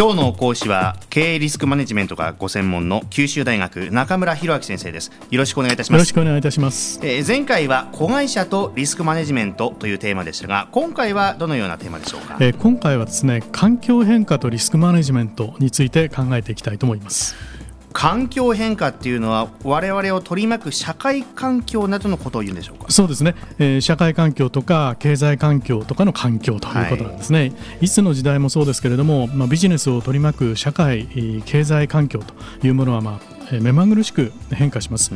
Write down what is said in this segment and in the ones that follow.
今日の講師は経営リスクマネジメントがご専門の九州大学中村博明先生です。よろしくお願いいたします。よろしくお願いいたします、えー、前回は子会社とリスクマネジメントというテーマでしたが今回はどのようなテーマでしょうか、えー、今回はですね環境変化とリスクマネジメントについて考えていきたいと思います環境変化っていうのは我々を取り巻く社会環境などのことを言うんでしょうか？そうですね、えー、社会環境とか経済環境とかの環境ということなんですね、はい、いつの時代もそうですけれども、まあ、ビジネスを取り巻く社会経済環境というものは、まあ、目まぐるしく変化します、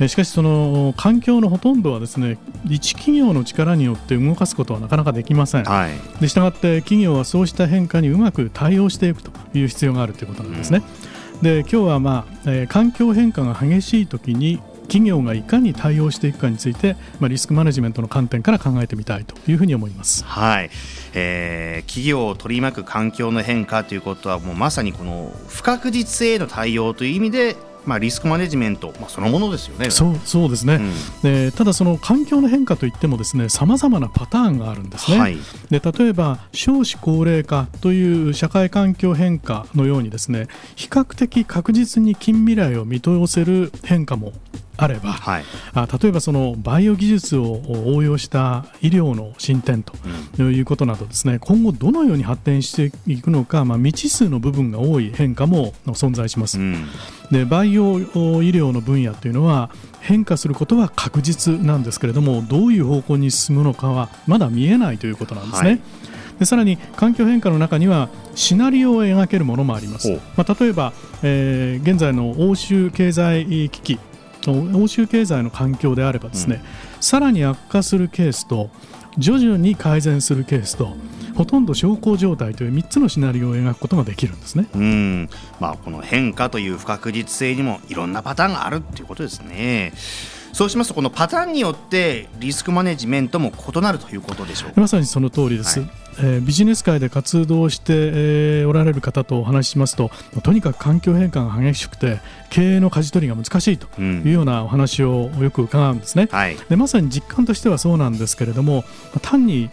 うん、しかしその環境のほとんどはですね一企業の力によって動かすことはなかなかできません、はい、でしたがって企業はそうした変化にうまく対応していくという必要があるということなんですね、うんで今日は、まあえー、環境変化が激しい時に企業がいかに対応していくかについて、まあ、リスクマネジメントの観点から考えてみたいというふうに思います、はい。えー、企業を取り巻く環境の変化ということはもうまさにこの不確実性への対応という意味でまあ、リスクマネジメント、まあ、そのものですよね。そうそうですね、うん、えただ、その環境の変化といってもさまざまなパターンがあるんですね、はい、で例えば少子高齢化という社会環境変化のようにですね比較的確実に近未来を見通せる変化もあれば、はい、あ例えばそのバイオ技術を応用した医療の進展ということなどですね、うん、今後どのように発展していくのか、まあ、未知数の部分が多い変化も存在します。うん、でバイオ医療の分野というのは変化することは確実なんですけれどもどういう方向に進むのかはまだ見えないということなんですね。はい。でさらに環境変化の中にはシナリオを描けるものもあります、まあ、例えば、えー、現在の欧州経済危機欧州経済の環境であればですね、うん、さらに悪化するケースと徐々に改善するケースとほとんど小康状態という3つのシナリオを描くことができるんですねうん、まあ、この変化という不確実性にもいろんなパターンがあるということですね。そうしますとこのパターンによってリスクマネジメントも異なるということでしょうまさにその通りです、はい、えー、ビジネス界で活動して、えー、おられる方とお話ししますととにかく環境変化が激しくて経営の舵取りが難しいというようなお話をよく伺うんですね、はい、でまさに実感としてはそうなんですけれども単に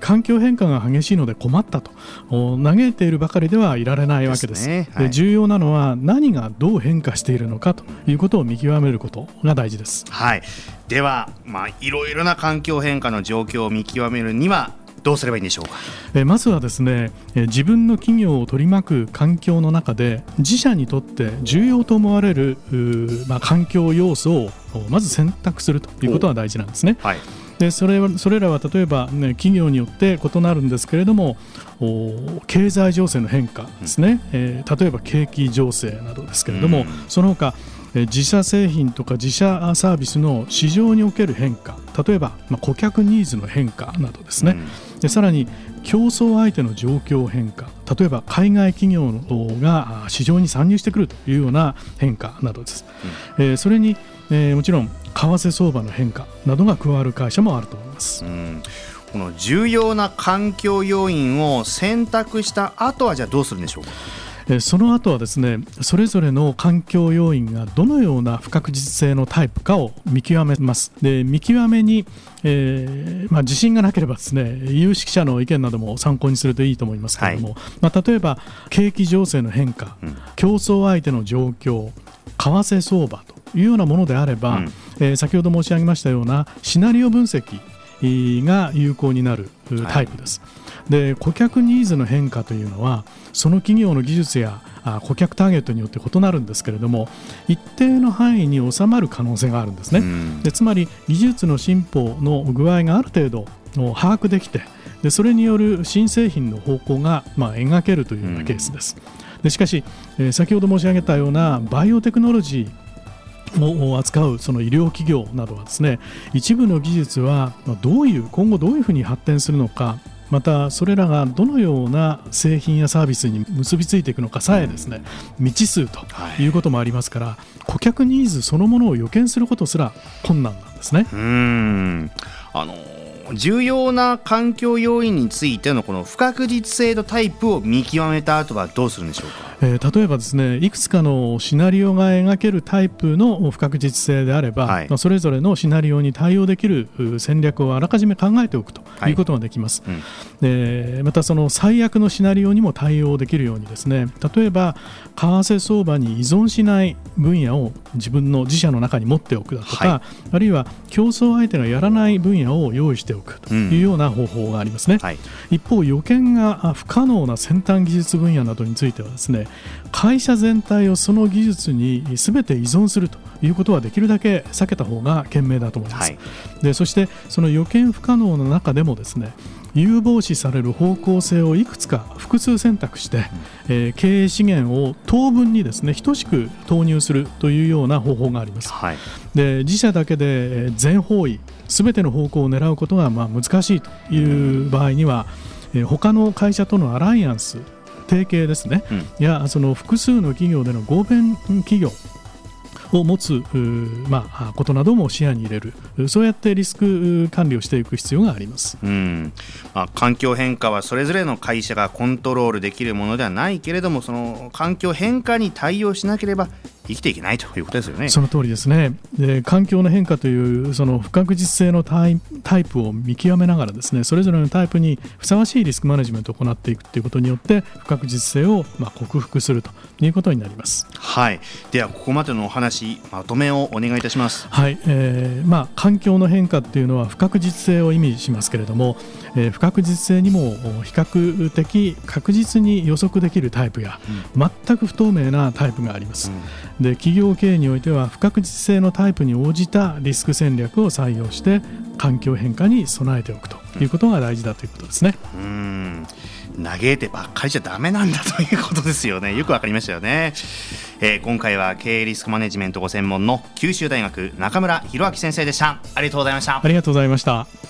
環境変化が激しいので困ったと。嘆いているばかりではいられないわけです。で、ね。はい、重要なのは何がどう変化しているのかということを見極めることが大事です。はい、では、まあ、いろいろな環境変化の状況を見極めるにはどうすればいいんでしょうか？えまずはですね自分の企業を取り巻く環境の中で自社にとって重要と思われるまあ、環境要素をまず選択するということが大事なんですね。はいでそれそれらは例えば、ね、企業によって異なるんですけれども経済情勢の変化ですね、うん、えー、例えば景気情勢などですけれども、うん、その他自社製品とか自社サービスの市場における変化例えば、まあ、顧客ニーズの変化などですね、うん、でさらに競争相手の状況変化例えば海外企業が市場に参入してくるというような変化などです、うん、えー、それに、えー、もちろん為替相場の変化などが加わる会社もあると思います。うん。この重要な環境要因を選択した後はじゃあどうするんでしょうか？その後はですねそれぞれの環境要因がどのような不確実性のタイプかを見極めます。で見極めに、えーまあ、自信がなければですね有識者の意見なども参考にするといいと思いますけれども、はい、まあ、例えば景気情勢の変化、うん、競争相手の状況為替相場というようなものであれば、うん、えー、先ほど申し上げましたようなシナリオ分析が有効になるタイプです。はいで顧客ニーズの変化というのはその企業の技術や顧客ターゲットによって異なるんですけれども一定の範囲に収まる可能性があるんですね、でつまり技術の進歩の具合がある程度把握できてでそれによる新製品の方向が、まあ、描けるというようなケースです。でしかし、えー、先ほど申し上げたようなバイオテクノロジーを扱うその医療企業などはですね一部の技術はどういう今後どういうふうに発展するのかまたそれらがどのような製品やサービスに結びついていくのかさえですね未知数とい。うこともありますから、顧客ニーズそのものを予見することすら困難なんですね。うん。あの重要な環境要因についてのこの不確実性のタイプを見極めた後はどうするんでしょうか？えー、例えばですねいくつかのシナリオが描けるタイプの不確実性であれば、はい、まあ、それぞれのシナリオに対応できる戦略をあらかじめ考えておくとい。うことができます、はいうん、でまたその最悪のシナリオにも対応できるようにですね例えば為替相場に依存しない分野を自分の自社の中に持っておくだとか、はい、あるいは競争相手がやらない分野を用意しておくというような方法がありますね、うん、一方予見が不可能な先端技術分野などについてはですね会社全体をその技術に全て依存するということはできるだけ避けた方が賢明だと思います、はい、でそしてその予見不可能の中でもですね有望視される方向性をいくつか複数選択して、うん、えー、経営資源を当分にですね等しく投入するというような方法があります、はい、で自社だけで全方位すべての方向を狙うことがまあ難しいという場合には、他の会社とのアライアンス提携ですね、うん、やその複数の企業での合弁企業を持つ、まあ、ことなども視野に入れるそうやってリスク管理をしていく必要があります、うん。まあ、環境変化はそれぞれの会社がコントロールできるものではないけれどもその環境変化に対応しなければ生きていけないということですよね。その通りですね。で環境の変化というその不確実性のタイプを見極めながらですね、それぞれのタイプにふさわしいリスクマネジメントを行っていくということによって不確実性をまあ克服するということになります。はい。ではここまでのお話まとめをお願いいたします。はい。えー、まあ環境の変化っていうのは不確実性を意味しますけれども、えー、不確実性にも比較的確実に予測できるタイプや、うん、全く不透明なタイプがあります。うんで企業経営においては不確実性のタイプに応じたリスク戦略を採用して環境変化に備えておくということが大事だということですね。うん嘆いてばっかりじゃだめなんだということですよね。よくわかりましたよね。えー、今回は経営リスクマネジメントご専門の九州大学中村弘明先生でした。ありがとうございました。ありがとうございました。